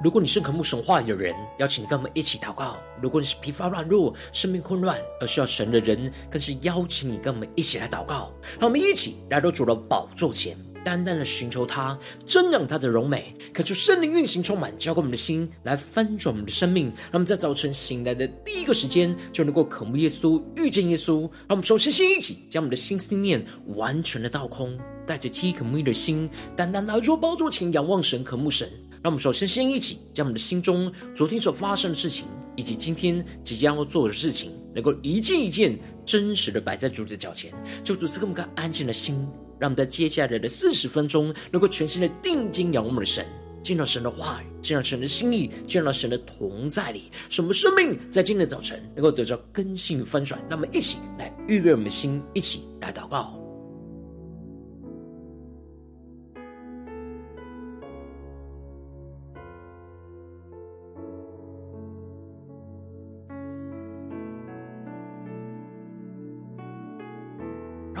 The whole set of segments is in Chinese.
如果你是渴慕神话语的人，邀请你跟我们一起祷告；如果你是疲乏软弱、生命混乱而需要神的人，更是邀请你跟我们一起来祷告。让我们一起来到主的宝座前，单单的寻求他，瞻仰他的荣美，渴求圣灵运行充满，浇灌我们的心，来翻转我们的生命。让我们在早晨醒来的第一个时间，就能够渴慕耶稣、遇见耶稣。让我们首先先一起将我们的心思念完全的倒空，带着饥渴慕的心，单单来到宝座前仰望神、渴慕神。让我们首先先一起将我们的心中昨天所发生的事情，以及今天即将要做的事情，能够一件一件真实的摆在主的脚前，求主赐给我们个安静的心，让我们在接下来的四十分钟，能够全心的定睛仰望我们的神，见到神的话语，见到神的心意，见到神的同在里，使我们生命在今天的早晨能够得到更新与翻转。让我们一起来预备我们的心，一起来祷告。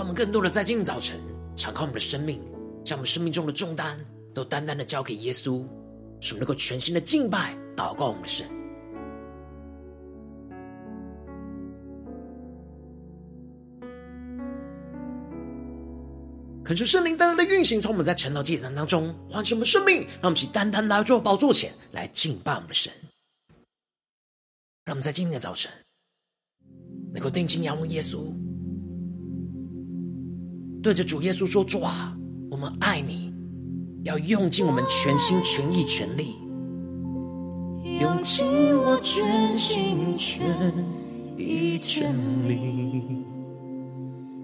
们更多的在今天早晨敞开我们的生命，将我们生命中的重担都单单的交给耶稣，使我们能够全心的敬拜、祷告我们的神。恳求圣灵单单的运行，从我们在晨祷祭坛当中唤醒我们生命，让我们去单单来到宝座前来敬拜我们的神。让我们在今天的早晨能够定睛仰望耶稣。对着主耶稣说：“主啊，我们爱你，要用尽我们全心全意全力，用尽我全心全意全力，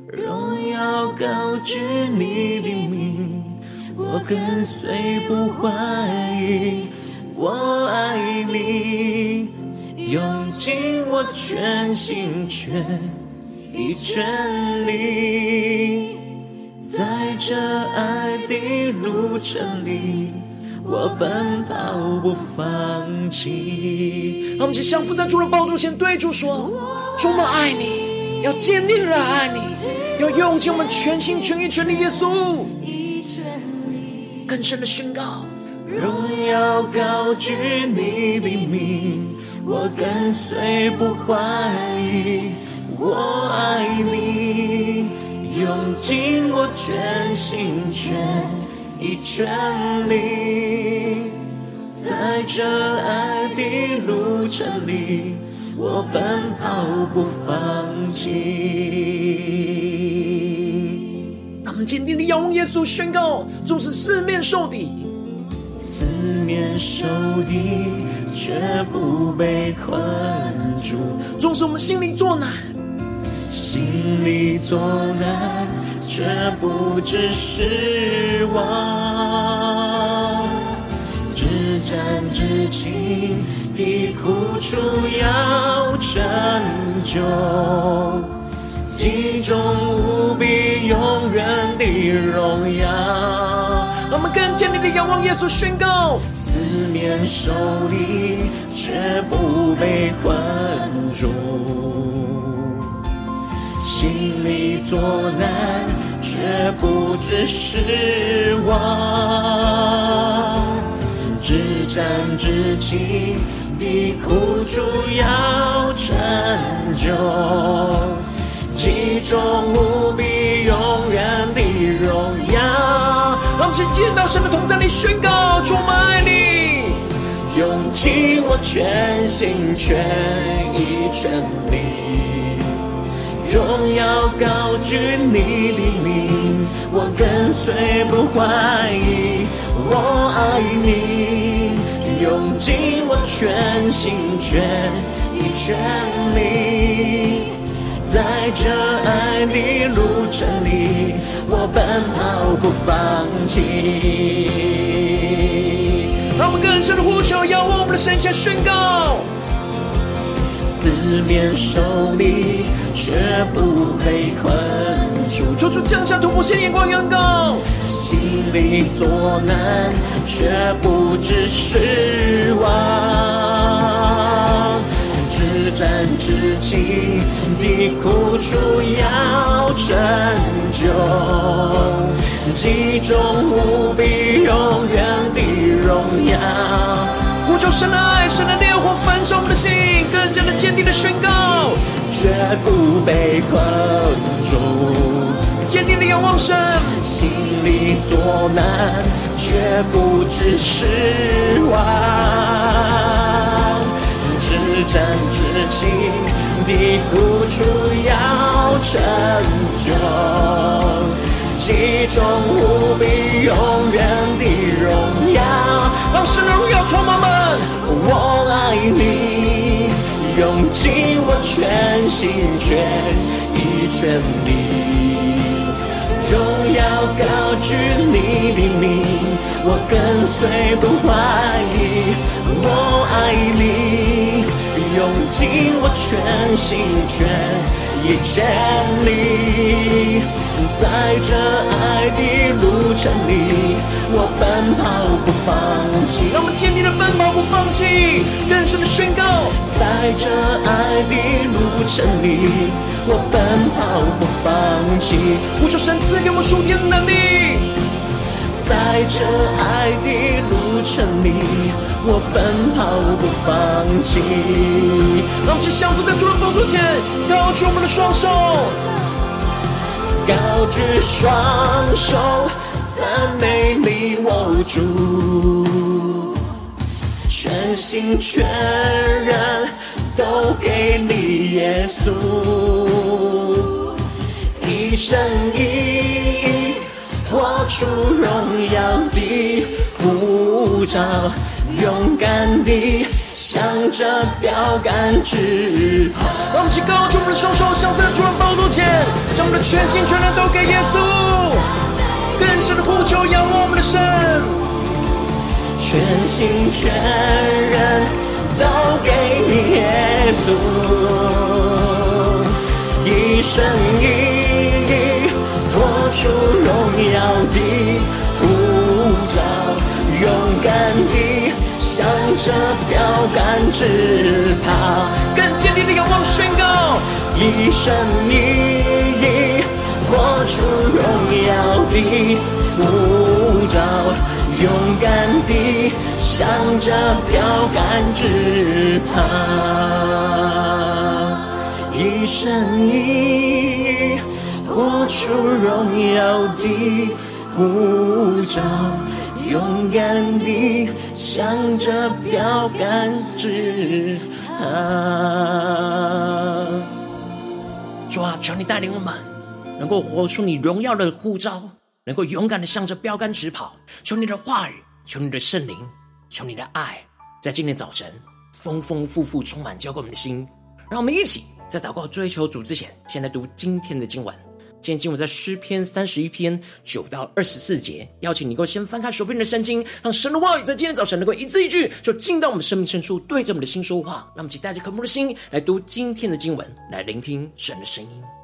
荣耀高举你的名，我跟随不怀疑，我爱你，用尽我全心全意全力。”在这爱的路程里，我奔跑不放弃。让我们一起降服在主的宝座前，对主说：“主，我爱你，要坚定的爱你，要用尽我们全心全意全力。”耶稣，更深的宣告：荣耀高举你的名，我跟随不怀疑，我爱你。用尽我全心全意全力，在这爱的路程里，我奔跑不放弃。让我们坚定的仰望耶稣，宣告：纵使四面受敌，四面受敌却不被困住；纵使我们心里作难。心里作难，却不知失望，至暂至情的苦楚要成就，其中无比永远的荣耀。我们更坚定的仰望耶稣，宣告：四面受敌，却不被困住。心里作难，却不知失望；至暂至轻的苦楚要成就，其中无比永远的荣耀。让我们一起见到神的同在里宣告：充满你，用尽我全心全意全力。荣耀高举你的名，我跟随不怀疑，我爱你，用尽我全心全意全力，在这爱的路程里，我奔跑不放弃。让我们更深的呼求，仰望我们的神，先宣告。四面受敌，却不被困住。求主降下突破性眼光，仰望。心里作难，却不知失望。至战至情的苦楚要成就，其中无比永远的荣耀。呼求神的爱，神的烈火焚烧我们的心，更加的坚定的宣告，绝不被困住。坚定的仰望神，心里作难，却不知失望，至真至情的苦楚要成就，其中无比永远的荣耀。让神的荣耀充满们，我爱你，用尽我全心全意全力。荣耀高举你的名，我跟随不怀疑。我爱你，用尽我全心全一千里，在这爱的路程里，我奔跑不放弃。让我们坚定的奔跑不放弃，更深的宣告，在这爱的路程里。我奔跑不放弃，无数神赐给我属天的能力，在这爱的路程里，我奔跑不放弃。让我们相扶在主的宝座前，高举我们的双手，高举双手，赞美你我主，全心全人都给你耶稣。一生一活出荣耀的呼召，勇敢地向着标杆直跑。让我们高举我们的双手，向在主的宝座前，将我们的全心全人都给耶稣，更深的呼求仰望我们的神，全心全人都给你耶稣，一生一。出荣耀的护照，勇敢地向着标杆直跑，更坚定的仰望宣告，一生一意活出荣耀的护照，勇敢地向着标杆直跑，一生一意。活出荣耀的呼召，勇敢地向着标杆直跑。主啊，求你带领我们，能够活出你荣耀的呼召，能够勇敢地向着标杆直跑。求你的话语，求你的圣灵，求你的爱，在今天早晨丰丰富富充满，浇灌我们的心。让我们一起在祷告追求主之前，先来读今天的经文。今天经文在诗篇三十一篇九到二十四节，邀请你能够先翻开手边的圣经，让神的话语在今天早晨能够一字一句，就进到我们生命深处，对着我们的心说话。让我们一起带着渴慕的心来读今天的经文，来聆听神的声音。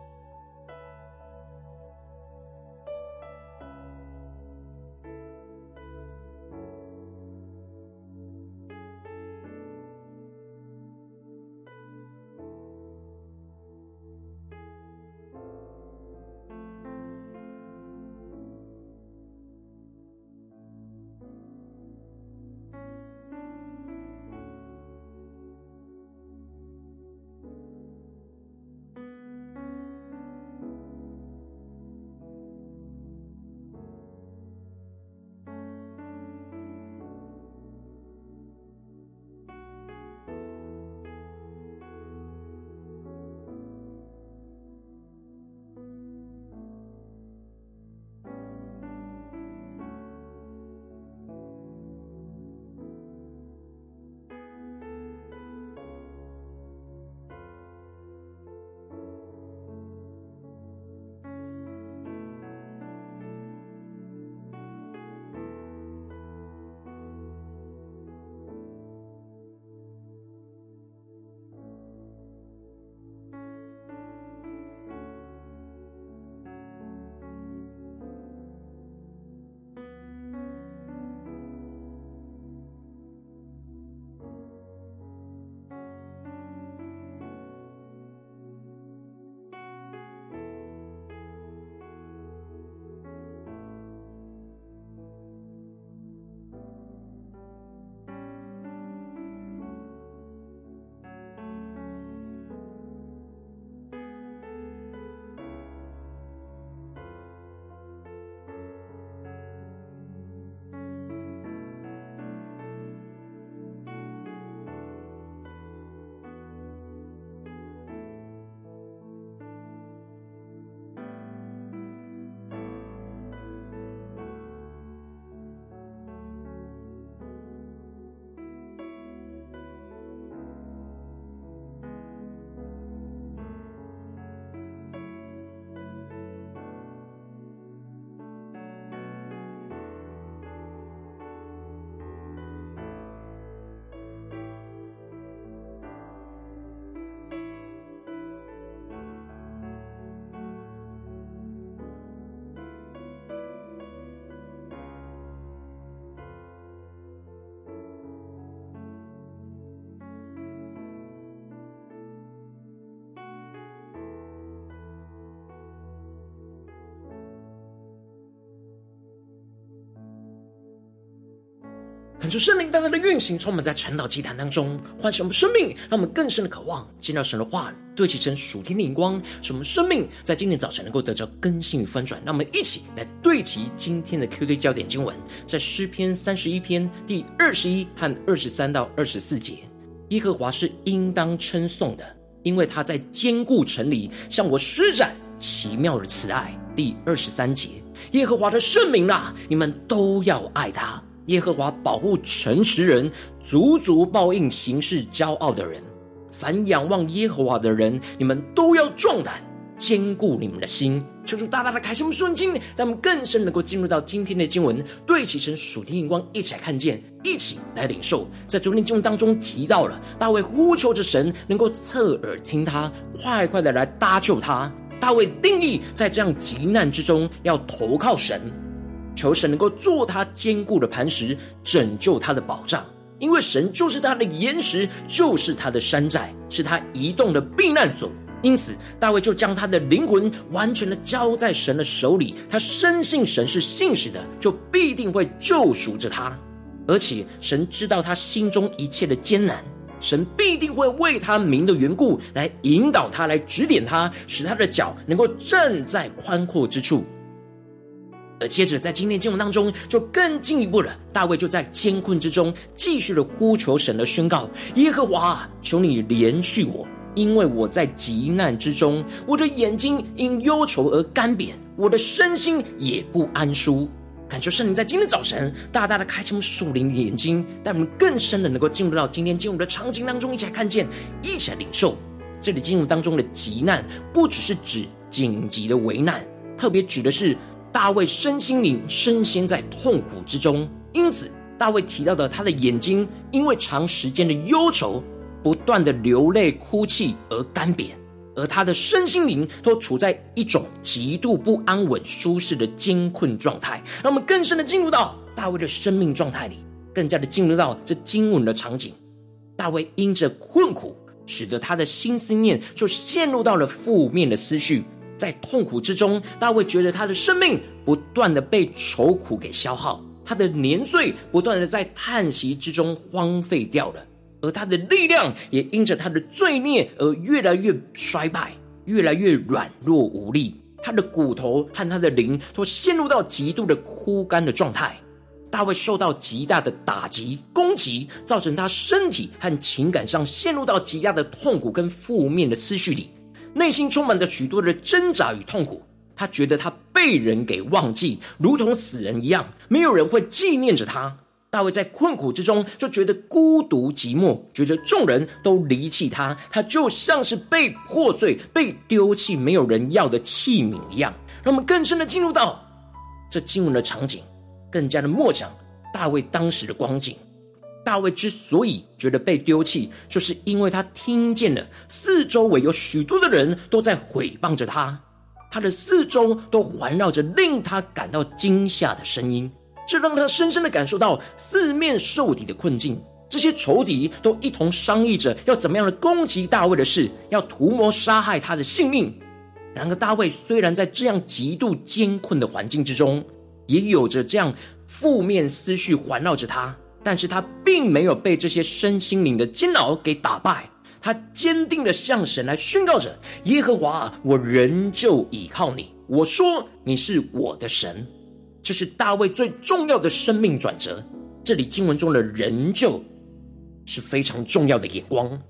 看出圣灵大大的运行，充满在晨祷祭坛当中，唤醒我们生命，让我们更深的渴望见到神的话语，对齐成属天的灵光，使我们生命在今天早晨能够得着更新与翻转。让我们一起来对齐今天的 QD 焦点经文，在诗篇三十一篇第二十一和二十三到二十四节：耶和华是应当称颂的，因为他在坚固城里向我施展奇妙的慈爱。第二十三节：耶和华的圣名啊，你们都要爱他。耶和华保护诚实人，足足报应行事骄傲的人。凡仰望耶和华的人，你们都要壮胆，坚固你们的心。求主大大的开启我们顺经，让我们更深能够进入到今天的经文，对齐神属天眼光，一起来看见，一起来领受。在昨天经文当中提到了大卫呼求着神，能够侧耳听他，快快的来搭救他。大卫定义在这样急难之中，要投靠神。求神能够做他坚固的磐石，拯救他的保障，因为神就是他的岩石，就是他的山寨，是他移动的避难所。因此，大卫就将他的灵魂完全的交在神的手里。他深信神是信实的，就必定会救赎着他。而且，神知道他心中一切的艰难，神必定会为他名的缘故来引导他，来指点他，使他的脚能够站在宽阔之处。而接着，在今天经文当中，就更进一步了。大卫就在艰困之中，继续的呼求神的宣告：耶和华，求你怜恤我，因为我在急难之中，我的眼睛因忧愁而干瘪，我的身心也不安舒。感谢圣灵在今天早晨大大的开启我们属灵的眼睛，带我们更深的能够进入到今天经文的场景当中，一起来看见，一起来领受。这里经文当中的急难，不只是指紧急的危难，特别指的是。大卫身心灵深陷在痛苦之中，因此大卫提到的他的眼睛因为长时间的忧愁，不断的流泪哭泣而干瘪，而他的身心灵都处在一种极度不安稳、舒适的艰困状态。让我们更深的进入到大卫的生命状态里，更加的进入到这经文的场景。大卫因着困苦，使得他的心思念就陷入到了负面的思绪。在痛苦之中，大卫觉得他的生命不断的被愁苦给消耗，他的年岁不断的在叹息之中荒废掉了，而他的力量也因着他的罪孽而越来越衰败，越来越软弱无力。他的骨头和他的灵都陷入到极度的枯干的状态。大卫受到极大的打击攻击，造成他身体和情感上陷入到极大的痛苦跟负面的思绪里。内心充满着许多的挣扎与痛苦，他觉得他被人给忘记，如同死人一样，没有人会纪念着他。大卫在困苦之中就觉得孤独寂寞，觉得众人都离弃他，他就像是被破碎、被丢弃、没有人要的器皿一样。让我们更深的进入到这经文的场景，更加的默想大卫当时的光景。大卫之所以觉得被丢弃，就是因为他听见了四周围有许多的人都在毁谤着他，他的四周都环绕着令他感到惊吓的声音，这让他深深的感受到四面受敌的困境。这些仇敌都一同商议着要怎么样的攻击大卫的事，要图谋杀害他的性命。然而，大卫虽然在这样极度艰困的环境之中，也有着这样负面思绪环绕着他。但是他并没有被这些身心灵的煎熬给打败，他坚定的向神来宣告着：“耶和华，我仍旧倚靠你。我说你是我的神。”这是大卫最重要的生命转折。这里经文中的“仍旧”是非常重要的眼光，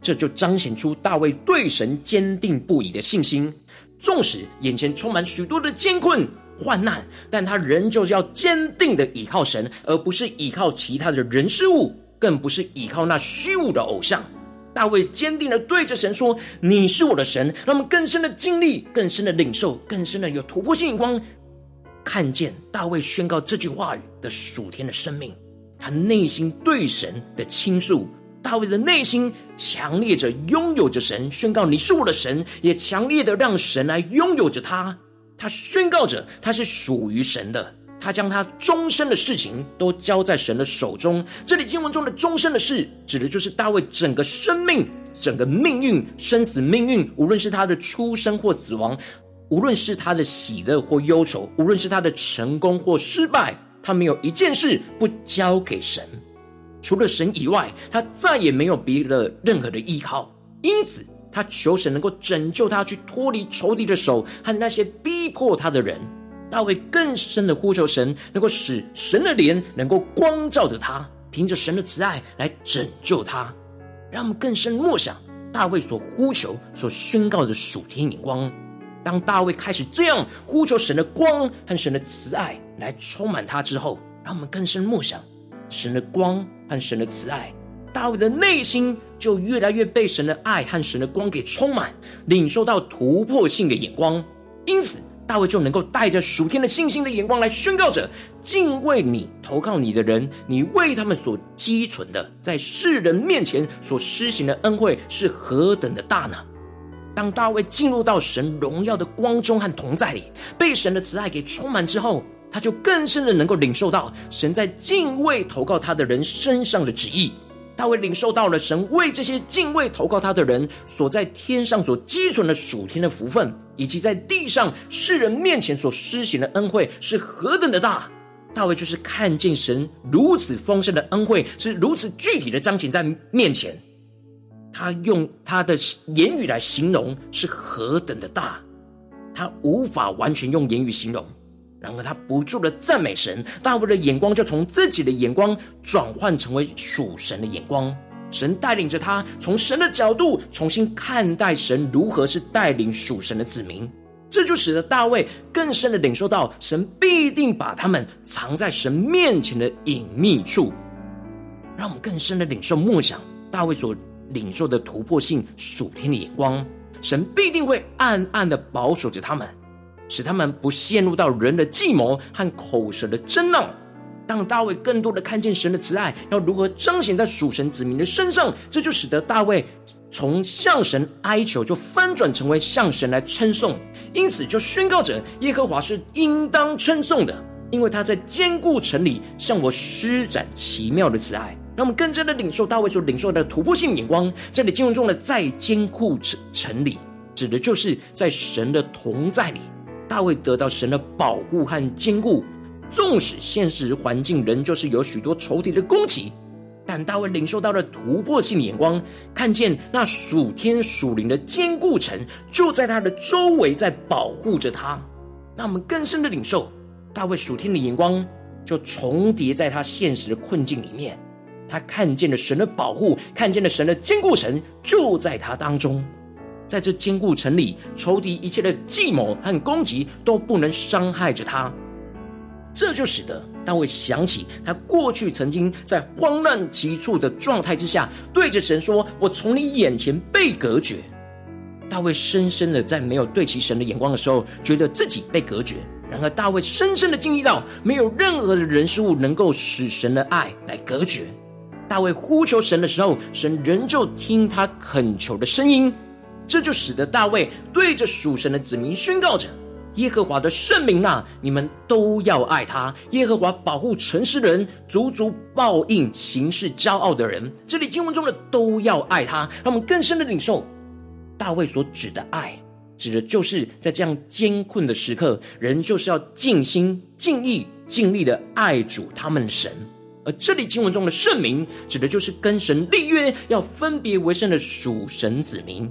这就彰显出大卫对神坚定不移的信心。纵使眼前充满许多的艰困。患难，但他仍旧是要坚定的倚靠神，而不是倚靠其他的人事物，更不是倚靠那虚无的偶像。大卫坚定的对着神说：“你是我的神。”让我们更深的经历，更深的领受，更深的有突破性眼光，看见大卫宣告这句话语的属天的生命，他内心对神的倾诉。大卫的内心强烈着拥有着神，宣告你是我的神，也强烈的让神来拥有着他。他宣告着，他是属于神的。他将他终身的事情都交在神的手中。这里经文中的终身的事，指的就是大卫整个生命、整个命运、生死命运。无论是他的出生或死亡，无论是他的喜乐或忧愁，无论是他的成功或失败，他没有一件事不交给神，除了神以外，他再也没有别的任何的依靠。因此，他求神能够拯救他，去脱离仇敌的手和那些逼迫他的人。大卫更深的呼求神，能够使神的脸能够光照着他，凭着神的慈爱来拯救他。让我们更深默想大卫所呼求、所宣告的属天眼光。当大卫开始这样呼求神的光和神的慈爱来充满他之后，让我们更深默想神的光和神的慈爱，大卫的内心就越来越被神的爱和神的光给充满，领受到突破性的眼光。因此，大卫就能够带着属天的信心的眼光来宣告着：敬畏你、投靠你的人，你为他们所积存的，在世人面前所施行的恩惠是何等的大呢？当大卫进入到神荣耀的光中和同在里，被神的慈爱给充满之后，他就更深的能够领受到神在敬畏投靠他的人身上的旨意。大卫领受到了神为这些敬畏投靠他的人所在天上所积存的属天的福分，以及在地上世人面前所施行的恩惠是何等的大。大卫就是看见神如此丰盛的恩惠是如此具体的彰显在面前。他用他的言语来形容是何等的大，他无法完全用言语形容。然而他不住的赞美神，大卫的眼光就从自己的眼光转换成为属神的眼光。神带领着他从神的角度重新看待神如何是带领属神的子民，这就使得大卫更深的领受到神必定把他们藏在神面前的隐秘处。让我们更深的领受默想大卫所。领受的突破性属天的眼光，神必定会暗暗的保守着他们，使他们不陷入到人的计谋和口舌的争闹。当大卫更多的看见神的慈爱要如何彰显在属神子民的身上，这就使得大卫从向神哀求就翻转成为向神来称颂，因此就宣告着耶和华是应当称颂的，因为他在坚固城里向我施展奇妙的慈爱。让我们更加的领受大卫所领受的突破性眼光。这里经文中的在坚固城城里，指的就是在神的同在里，大卫得到神的保护和坚固。纵使现实环境仍旧是有许多仇敌的攻击，但大卫领受到了突破性的眼光，看见那属天属灵的坚固城就在他的周围，在保护着他。那我们更深的领受大卫属天的眼光，就重叠在他现实的困境里面。他看见了神的保护，看见了神的坚固城就在他当中，在这坚固城里，仇敌一切的计谋和攻击都不能伤害着他。这就使得大卫想起他过去曾经在慌乱急促的状态之下，对着神说：“我从你眼前被隔绝。”大卫深深的在没有对齐神的眼光的时候，觉得自己被隔绝。然而，大卫深深的经历到，没有任何的人事物能够使神的爱来隔绝。大卫呼求神的时候，神仍旧听他恳求的声音，这就使得大卫对着属神的子民宣告着：“耶和华的圣名呐，你们都要爱他。耶和华保护诚实人，足足报应行事骄傲的人。”这里经文中的“都要爱他”，让我们更深的领受大卫所指的爱，指的就是在这样艰困的时刻，人就是要尽心、尽意、尽力的爱主他们的神。而这里经文中的圣名，指的就是跟神立约要分别为圣的属神子民。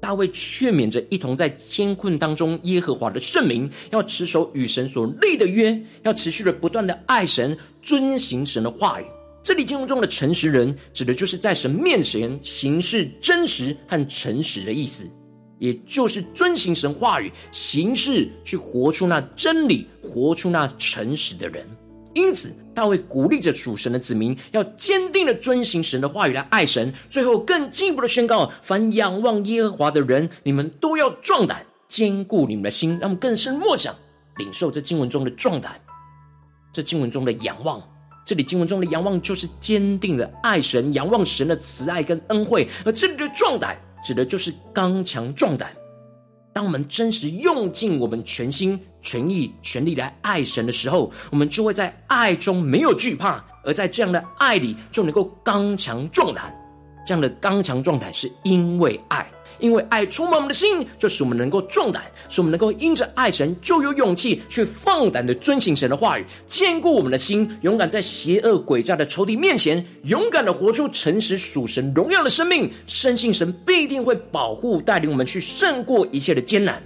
大卫劝勉着一同在艰困当中耶和华的圣民，要持守与神所立的约，要持续的不断的爱神，遵行神的话语。这里经文中的诚实人，指的就是在神面前行事真实和诚实的意思，也就是遵行神话语，行事去活出那真理，活出那诚实的人。因此，大卫鼓励着属神的子民，要坚定的遵行神的话语来爱神。最后，更进一步的宣告：凡仰望耶和华的人，你们都要壮胆，坚固你们的心。让我们更深默想，领受这经文中的壮胆，这经文中的仰望。这里经文中的仰望，就是坚定的爱神，仰望神的慈爱跟恩惠。而这里的壮胆，指的就是刚强壮胆。当我们真实用尽我们全心全意全力来爱神的时候，我们就会在爱中没有惧怕，而在这样的爱里就能够刚强壮胆。这样的刚强状态，是因为爱。因为爱充满我们的心，就使我们能够壮胆，使我们能够因着爱神，就有勇气去放胆的遵行神的话语，坚固我们的心，勇敢在邪恶诡诈的仇敌面前，勇敢的活出诚实属神荣耀的生命。深信神必定会保护带领我们去胜过一切的艰难。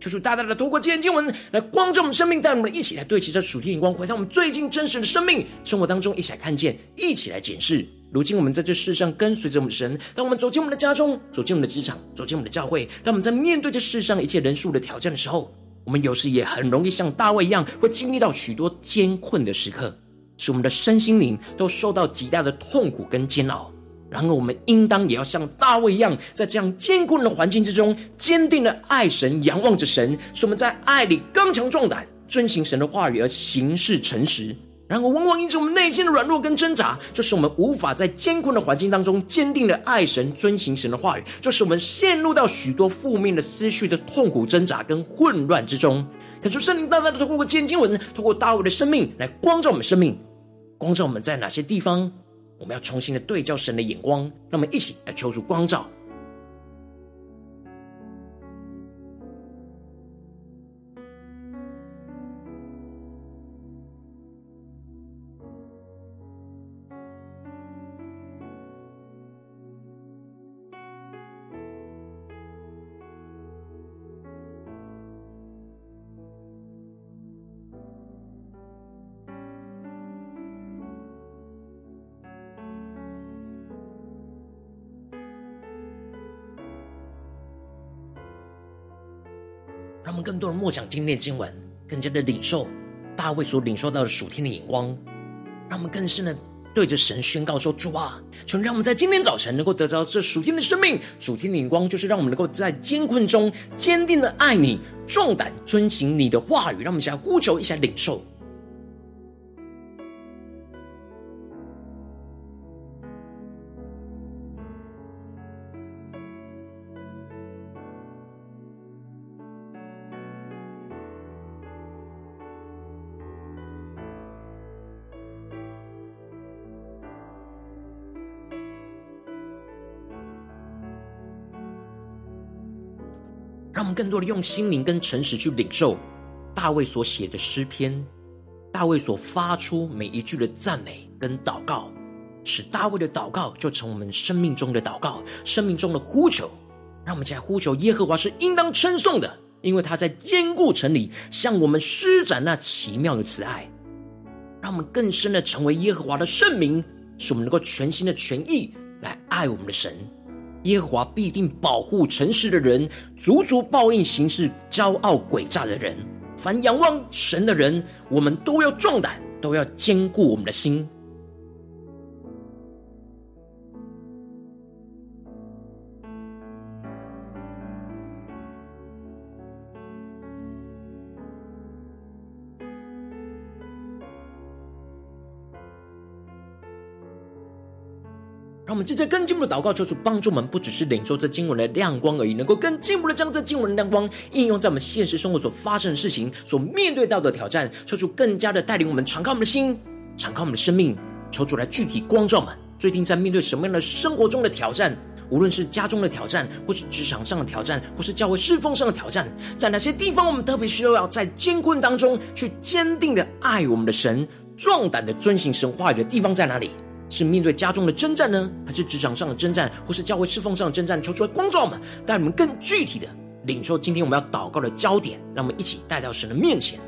求主大大的透过今天经文来光照我们生命，带我们一起来对齐这属天眼光，回到我们最近真实的生命生活当中，一起来看见，一起来检视。如今我们在这世上跟随着我们的神，当我们走进我们的家中，走进我们的职场，走进我们的教会，当我们在面对这世上一切人数的挑战的时候，我们有时也很容易像大卫一样，会经历到许多艰困的时刻，使我们的身心灵都受到极大的痛苦跟煎熬。然而，我们应当也要像大卫一样，在这样艰困的环境之中，坚定的爱神，仰望着神，使我们在爱里刚强壮胆，遵行神的话语而行事诚实。然而，往往因着我们内心的软弱跟挣扎，就使我们无法在艰困的环境当中坚定的爱神、遵行神的话语，就使我们陷入到许多负面的思绪的痛苦挣扎跟混乱之中。可是圣灵大大的透过今天经文，透过大卫的生命来光照我们生命，光照我们在哪些地方，我们要重新的对焦神的眼光，让我们一起来求主光照。默想今天的经文，更加的领受大卫所领受到的属天的眼光，让我们更深的对着神宣告说：“主啊，求让我们在今天早晨能够得到这属天的生命，属天的眼光，就是让我们能够在艰困中坚定的爱你，壮胆遵行你的话语。”让我们想呼求一下领受。更多的用心灵跟诚实去领受大卫所写的诗篇，大卫所发出每一句的赞美跟祷告，使大卫的祷告就成我们生命中的祷告，生命中的呼求。让我们起来呼求耶和华是应当称颂的，因为他在坚固城里向我们施展那奇妙的慈爱。让我们更深的成为耶和华的圣名，使我们能够全心的全意来爱我们的神。耶和华必定保护诚实的人，足足报应行事骄傲诡诈的人。凡仰望神的人，我们都要壮胆，都要坚固我们的心。我们接着更进一步的祷告，求主帮助我们，不只是领受这经文的亮光而已，能够更进一步的将这经文的亮光应用在我们现实生活所发生的事情、所面对到的挑战。求主更加的带领我们敞开我们的心，敞开我们的生命。求主来具体光照我们，最近在面对什么样的生活中的挑战？无论是家中的挑战，或是职场上的挑战，或是教会侍奉上的挑战，在哪些地方我们特别需要在艰困当中去坚定的爱我们的神，壮胆的遵行神话语的地方在哪里？是面对家中的征战呢，还是职场上的征战，或是教会侍奉上的征战？求出来光照我们，带你们更具体的领受今天我们要祷告的焦点，让我们一起带到神的面前。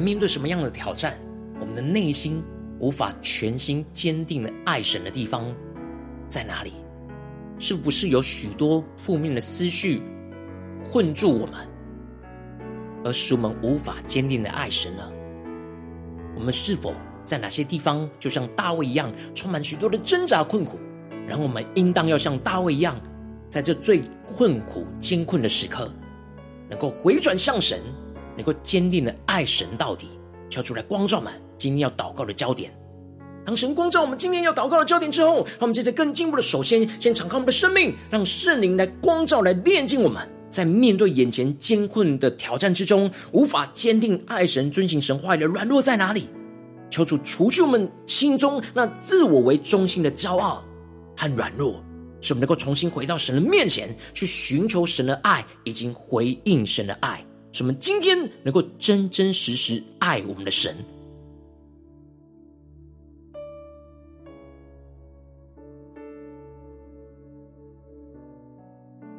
面对什么样的挑战？我们的内心无法全心坚定的爱神的地方在哪里？是不是有许多负面的思绪困住我们，而使我们无法坚定的爱神呢？我们是否在哪些地方，就像大卫一样，充满许多的挣扎困苦？然后我们应当要像大卫一样，在这最困苦艰困的时刻，能够回转向神。能够坚定的爱神到底，求主来光照们今天要祷告的焦点。当神光照我们今天要祷告的焦点之后，让我们接着更进一步的，首先先敞开我们的生命，让圣灵来光照、来炼净我们。在面对眼前艰困的挑战之中，无法坚定爱神、遵行神话语的软弱在哪里？求主除去我们心中那自我为中心的骄傲和软弱，使我们能够重新回到神的面前，去寻求神的爱，以及回应神的爱。使我们今天能够真真实实爱我们的神。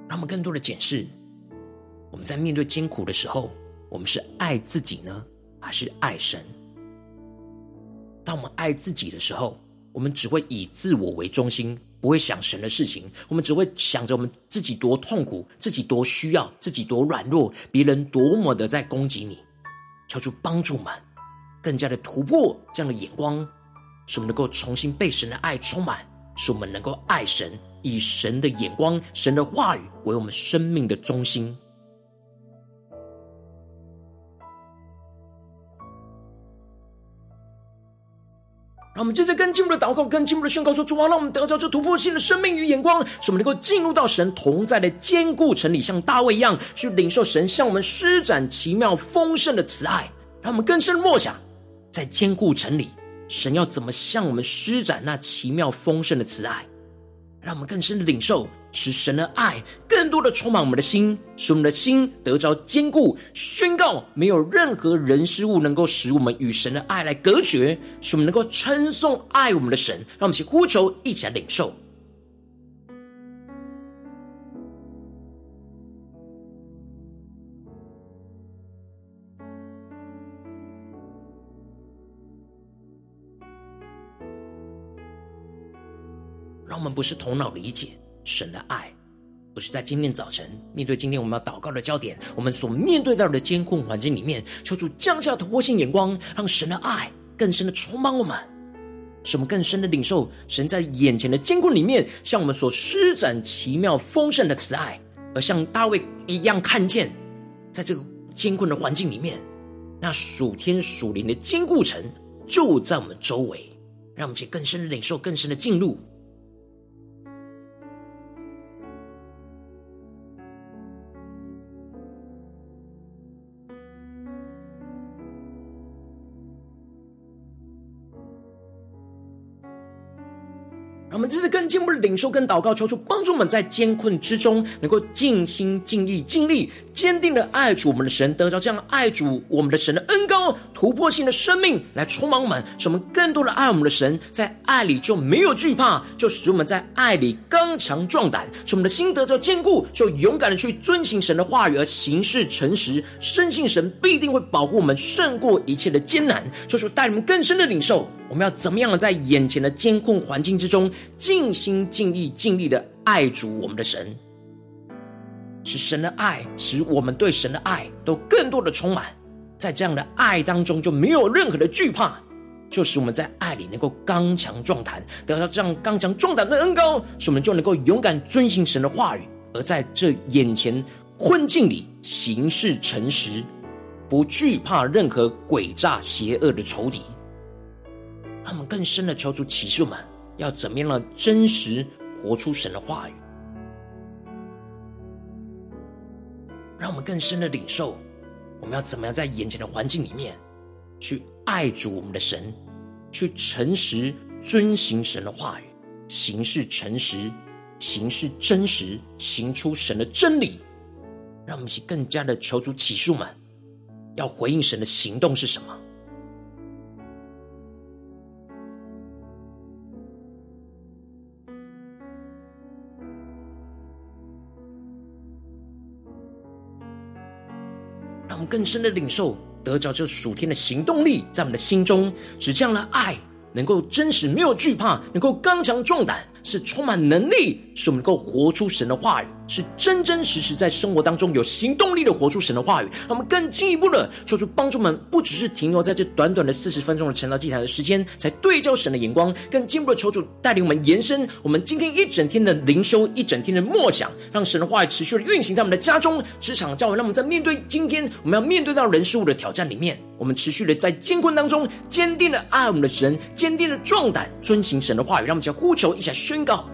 让我们更多的检视。我们在面对艰苦的时候，我们是爱自己呢，还是爱神？当我们爱自己的时候，我们只会以自我为中心，不会想神的事情。我们只会想着我们自己多痛苦，自己多需要，自己多软弱，别人多么的在攻击你。求主帮助我们，更加的突破这样的眼光，使我们能够重新被神的爱充满，使我们能够爱神，以神的眼光、神的话语为我们生命的中心。接着跟进一步的祷告，跟进一步的宣告说：“主啊，让我们得着这突破性的生命与眼光，使我们能够进入到神同在的坚固城里，像大卫一样去领受神向我们施展奇妙丰盛的慈爱。让我们更深默想，在坚固城里，神要怎么向我们施展那奇妙丰盛的慈爱。”让我们更深的领受，使神的爱更多的充满我们的心，使我们的心得着坚固。宣告没有任何人事物能够使我们与神的爱来隔绝，使我们能够称颂爱我们的神。让我们一起呼求，一起来领受。让我们不是头脑理解神的爱，而是在今天早晨面对今天我们要祷告的焦点，我们所面对到的艰困环境里面，求主降下突破性眼光，让神的爱更深的充满我们，使我们更深的领受神在眼前的艰困里面向我们所施展奇妙丰盛的慈爱，而像大卫一样看见，在这个艰困的环境里面，那属天属灵的坚固城就在我们周围，让我们去更深的领受，更深的进入。这次更进一步的领受跟祷告，求主帮助我们在艰困之中，能够尽心尽意尽力，坚定的爱主我们的神，得着这样爱主我们的神的恩膏，突破性的生命来充满我们，使我们更多的爱我们的神，在爱里就没有惧怕，就使我们在爱里刚强壮胆，使我们的心得着坚固，就勇敢的去遵行神的话语而行事诚实，深信神必定会保护我们胜过一切的艰难，就是带你们更深的领受。我们要怎么样在眼前的艰困环境之中，尽心尽意尽力的爱主我们的神，使神的爱，使我们对神的爱都更多的充满，在这样的爱当中就没有任何的惧怕，就使我们在爱里能够刚强壮胆，得到这样刚强壮胆的恩膏，使我们就能够勇敢遵行神的话语，而在这眼前困境里行事诚实，不惧怕任何诡诈邪恶的仇敌。让我们更深的求主启示我们，要怎么样的真实活出神的话语。让我们更深的领受，我们要怎么样在眼前的环境里面，去爱主我们的神，去诚实遵行神的话语，行事诚实，行事真实，行出神的真理。让我们去更加的求主启示我们，要回应神的行动是什么。更深的领受，得着这属天的行动力，在我们的心中，使这样的爱能够真实，没有惧怕，能够刚强壮胆，是充满能力，使我们能够活出神的话语，是真真实实在生活当中有行动力的活出神的话语。让我们更进一步的求主帮助们，不只是停留在这短短的四十分钟的晨祷祭坛的时间，才对焦神的眼光，更进一步的求主带领我们延伸我们今天一整天的灵修，一整天的默想，让神的话语持续的运行在我们的家中、职场、教会。让我们在面对今天我们要面对到人事物的挑战里面，我们持续的在艰困当中坚定的爱我们的神，坚定的壮胆遵行神的话语。让我们一起呼求，一起宣告。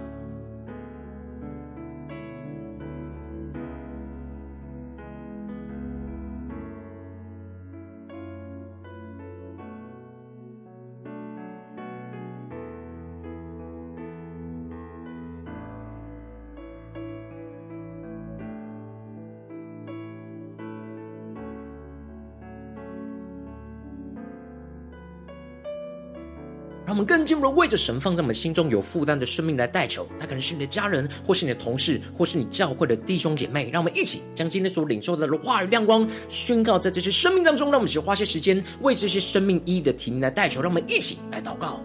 我们更进一步为着神放在我们心中有负担的生命来代求，他可能是你的家人，或是你的同事，或是你教会的弟兄姐妹。让我们一起将今天所领受的话语亮光宣告在这些生命当中。让我们一起花些时间为这些生命意义的提名来代求。让我们一起来祷告。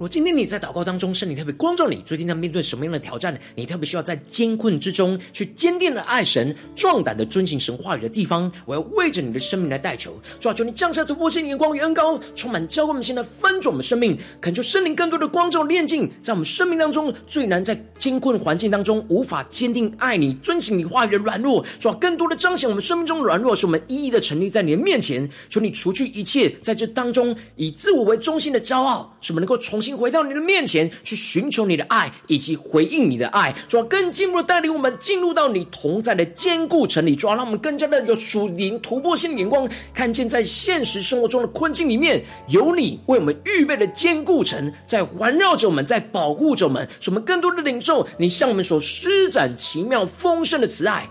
如果今天你在祷告当中，圣灵特别光照你，最近在面对什么样的挑战？你特别需要在艰困之中去坚定的爱神、壮胆的遵行神话语的地方，我要为着你的生命来代求。主啊，求你降下突破性眼光与恩膏，充满教会我们现在翻转我们生命，恳求圣灵更多的光照炼净，在我们生命当中最难在艰困环境当中无法坚定爱你、遵行你话语的软弱。主啊，更多的彰显我们生命中的软弱，使我们一一的成立在你的面前。求你除去一切在这当中以自我为中心的骄傲，使我们能够重新。回到你的面前去寻求你的爱，以及回应你的爱，主要更进一步的带领我们进入到你同在的坚固城里，主要让我们更加的有属灵突破性的眼光，看见在现实生活中的困境里面，有你为我们预备的坚固城，在环绕着我们，在保护着我们，使我们更多的领受你向我们所施展奇妙丰盛的慈爱，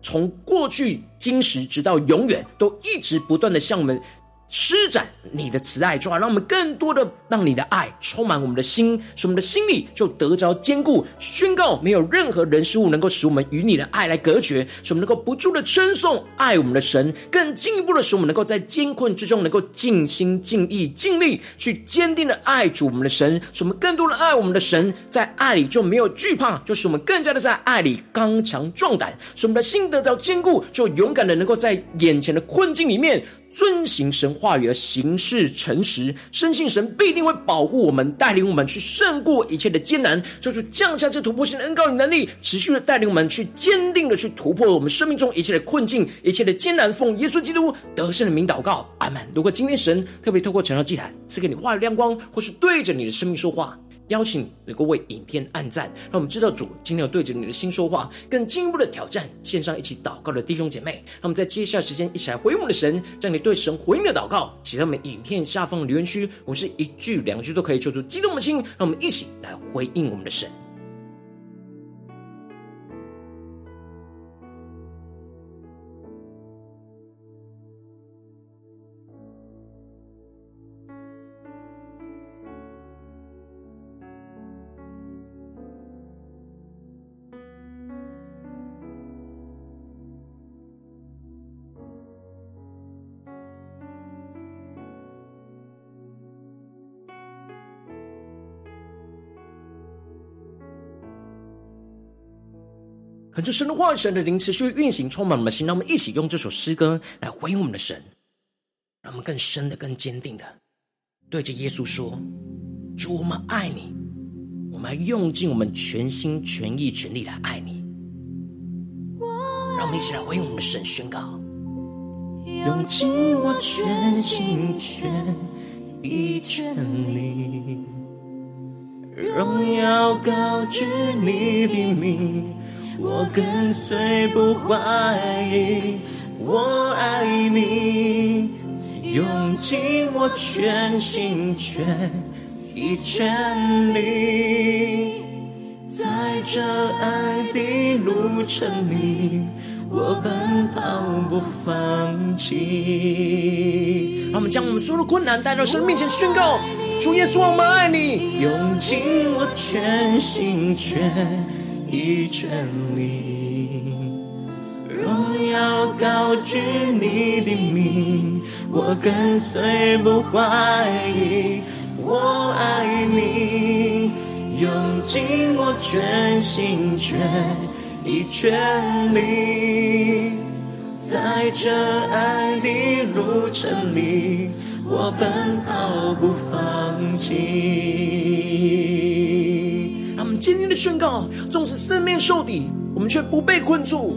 从过去今时直到永远，都一直不断的向我们。施展你的慈爱，主啊，让我们更多的让你的爱充满我们的心，使我们的心里就得着坚固。宣告没有任何人事物能够使我们与你的爱来隔绝，使我们能够不住的称颂爱我们的神，更进一步的使我们能够在艰困之中能够尽心尽意尽力去坚定的爱主我们的神，使我们更多的爱我们的神，在爱里就没有惧怕，就使我们更加的在爱里刚强壮胆，使我们的心得到坚固，就勇敢的能够在眼前的困境里面。遵行神话语而行事诚实，深信神必定会保护我们，带领我们去胜过一切的艰难，就是降下这突破性的恩膏与能力，持续的带领我们去坚定的去突破我们生命中一切的困境、一切的艰难。奉耶稣基督得胜的名祷告，阿门。如果今天神特别透过晨祷祭坛赐给你话语亮光，或是对着你的生命说话。邀请你能够为影片按赞，让我们知道主今天要对着你的心说话，更进一步的挑战线上一起祷告的弟兄姐妹。让我们在接下来时间一起来回应我们的神，将你对神回应的祷告写在我们影片下方的留言区，我们是一句两句都可以，求出激动的心，让我们一起来回应我们的神。恳求神的话语、神的灵持续运行，充满我们的心。让我们一起用这首诗歌来回应我们的神，让我们更深的、更坚定的对着耶稣说：“主，我们爱你，我们要用尽我们全心全意全力来爱你。”让我们一起来回应我们的神，宣告：用尽我全心全意全力，荣耀高举你的名，我跟随不怀疑，我爱你，用尽我全心全意全力，在这爱的路程里。我奔跑不放弃。让我们将我们所有的困难带到神面前宣告：主耶稣，我们爱你，用尽我全心全意全力，荣耀高举你的名，我跟随不怀疑，我爱你，用尽我全心全。意全力，在这爱的路程里，我奔跑不放弃。坚定的宣告：纵使四面受敌，我们却不被困住；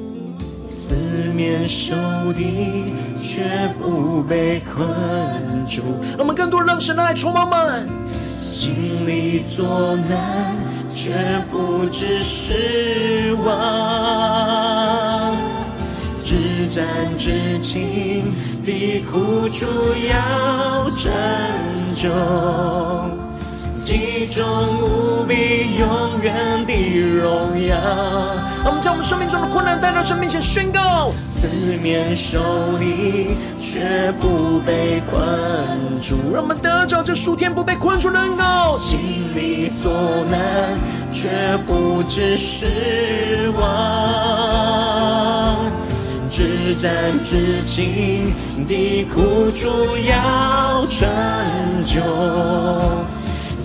四面受敌，却不被困住。让我们更多让神的爱充满们，心里作难。却不知失望，至战至情的苦楚要拯救，击中无比永远的荣耀。让我们将我们生命中的困难带到神面前宣告：四面受敌，却不被困住。让我们得着这数天不被困住的恩膏。心里作难，却不知失望。至战至情的苦楚要拯救。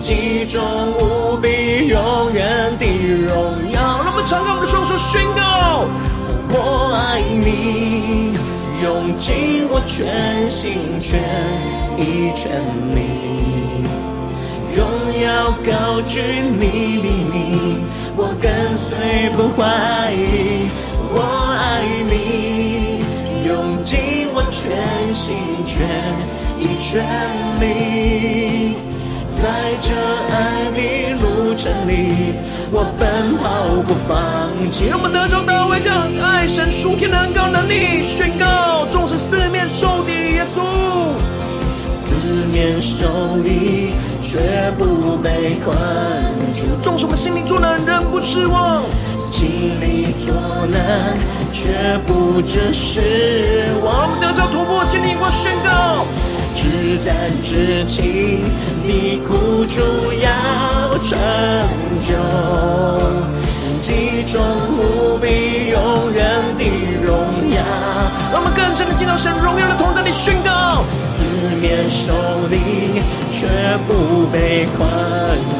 击中无比永远的荣耀，让我们敞开我们的双手宣告：我爱你，用尽我全心全意全力，荣耀高举你的名，我跟随不怀疑。我爱你，用尽我全心全意全力。在这爱的路程里，我奔跑不放弃。让我们得着大卫这爱神属天的恩膏能力，宣告：纵使四面受敌，耶稣，四面受敌却不被困住；纵使我们心灵作难，仍不失望；心里作难却不知失望。我们得着突破，心里我宣告。至战至情的苦主要拯救，击中无比永远的荣耀。让我们更深的进到神荣耀的同在里宣告：四面受敌却不被困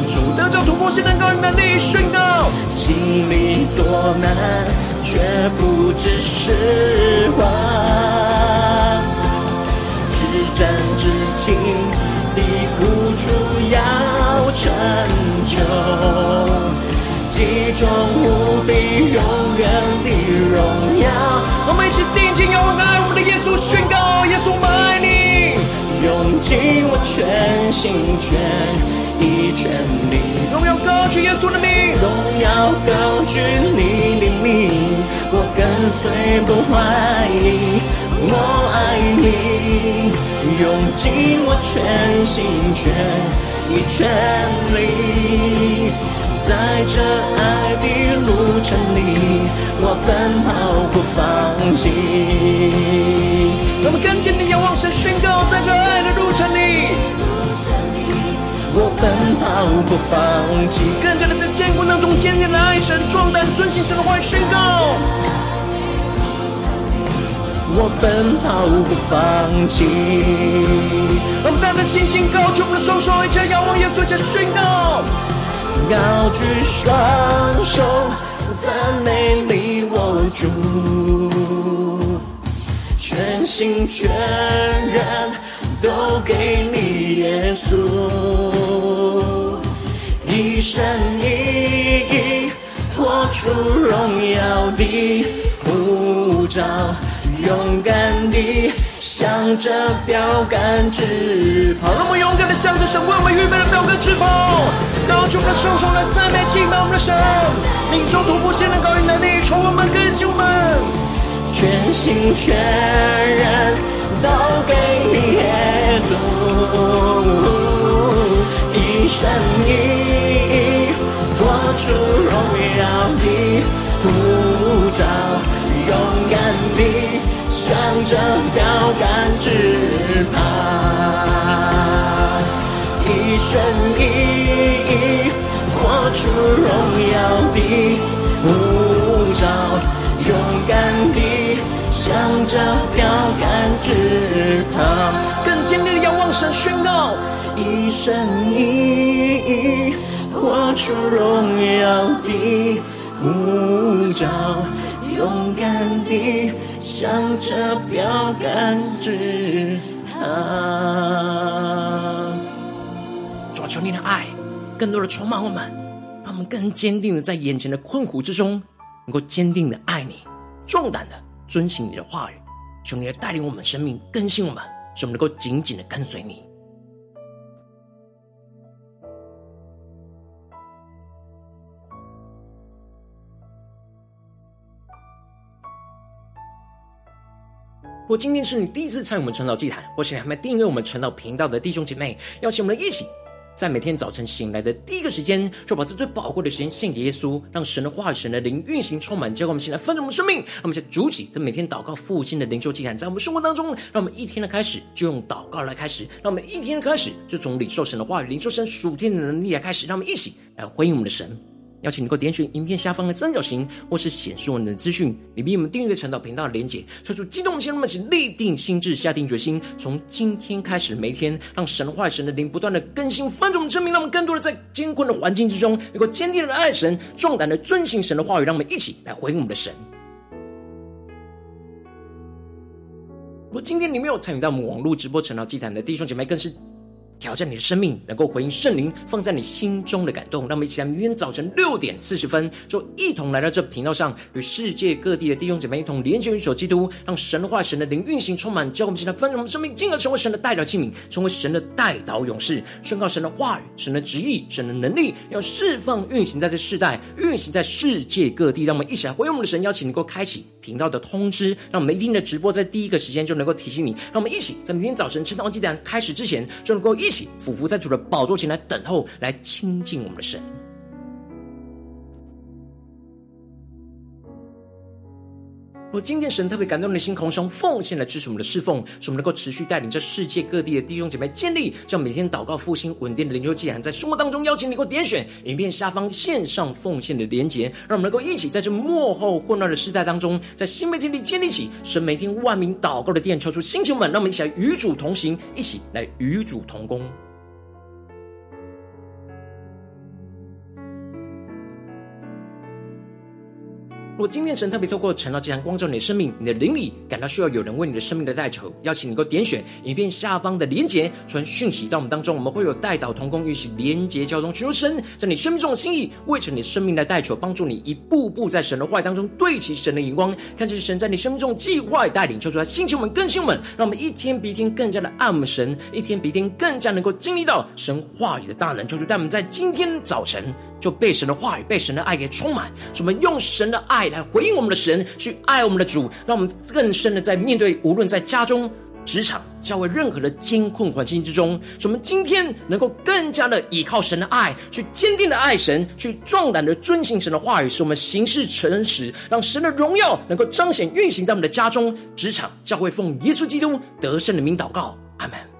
住，得着突破性能高能力宣告，心里作难却不知失望。至战至情的苦楚要拯救，击中无比永远的荣耀。我们一起定睛仰望爱我们的耶稣，宣告：耶稣，我们爱你，用尽我全心全意全力，荣耀高举耶稣的名，荣耀高举你的名，我跟随不怀疑。我爱你，用尽我全心全意全力，在这爱的路程里，我奔跑不放弃。我们更坚定仰望神，宣告在这爱的路程里，我奔跑不放弃。更加的在艰苦当中坚定的爱神，壮胆遵行神的话语宣告。我奔跑不放弃，我们带着信心高举我们的双手，一起仰望耶稣，一起宣告。高举双手，赞美你我主，全心全人都给你耶稣，一生一意活出荣耀的呼召。勇敢地向着标杆直跑。让我们勇敢地向着神为我们预备的标杆直跑。高举我们的双手来赞美敬拜我们的神，领受突破性的高音能力，充满我们更新我们，全心全人都给你耶稣，一生一意活出荣耀的护照，勇敢。向着标杆直跑，一生一意活出荣耀的护照，勇敢地向着标杆直跑，更坚定的仰望神宣告，一生一意活出荣耀的护照，勇敢地。向着标杆直跑。主啊，求你的爱更多的充满我们，让我们更坚定的在眼前的困苦之中，能够坚定的爱你，壮胆的遵行你的话语。求你来带领我们生命，更新我们，使我们能够紧紧的跟随你。如果今天是你第一次参与我们晨祷祭坛，或是你还没订阅我们晨祷频道的弟兄姐妹，邀请我们一起，在每天早晨醒来的第一个时间，就把这最宝贵的时间献给耶稣，让神的话语、神的灵运行充满，教灌我们现在丰盛的生命。让我们在主起，在每天祷告复兴的灵修祭坛，在我们生活当中，让我们一天的开始就用祷告来开始，让我们一天的开始就从领受神的话语、领受神属天的能力来开始，让我们一起来回应我们的神。邀请你能够点选影片下方的三角形，或是显示我们的资讯，里面我们订阅的晨祷频道的连结，催促激动的心，那么请立定心智，下定决心，从今天开始，每天让神的话、神的灵不断的更新翻转我们生命，让我们更多的在艰困的环境之中，能够坚定的爱神，壮胆的遵行神的话语，让我们一起来回应我们的神。如果今天你没有参与到我们网络直播晨祷祭坛的弟兄姐妹，更是。挑战你的生命，能够回应圣灵放在你心中的感动。让我们一起在明天早晨六点四十分，就一同来到这频道上，与世界各地的弟兄姐妹一同连接、与所基督，让神的话、神的灵运行充满，教我们现在分盛我们生命，进而成为神的代表器皿，成为神的代祷勇士，宣告神的话语、神的旨意、神的能力，要释放运行在这世代，运行在世界各地。让我们一起来回应我们的神，邀请能够开启频道的通知，让我们一天的直播在第一个时间就能够提醒你。让我们一起在明天早晨晨祷祭坛开始之前，就能够一。起俯伏在主的宝座前来等候，来亲近我们的神。若今天神特别感动你的心，空中奉献来支持我们的侍奉，使我们能够持续带领着世界各地的弟兄姐妹建立这样每天祷告复兴稳定的灵修祭坛，在生活当中邀请你能够点选影片下方线上奉献的连结，让我们能够一起在这幕后混乱的时代当中，在新媒体里建立起神每天万名祷告的殿，抽出星球们，让我们一起来与主同行，一起来与主同工。如果今天神特别透过晨祷祭坛光照你的生命，你的灵里感到需要有人为你的生命的代求，邀请你够点选影片下方的连结，传讯息到我们当中，我们会有代祷同工，一起连结交通，求神在你生命中的心意，为着你生命的代求，帮助你一步步在神的话语当中对齐神的荧光，看见神在你生命中计划带领，求主来兴起我们更新我们，让我们一天比一天更加的爱我们神，一天比一天更加能够经历到神话语的大能，求主带我们在今天早晨。就被神的话语、被神的爱给充满，使我们用神的爱来回应我们的神，去爱我们的主，让我们更深的在面对无论在家中、职场、教会任何的艰困环境之中，使我们今天能够更加的依靠神的爱，去坚定的爱神，去壮胆的遵行神的话语，使我们行事诚实，让神的荣耀能够彰显运行在我们的家中、职场、教会，奉耶稣基督得胜的名祷告，阿门。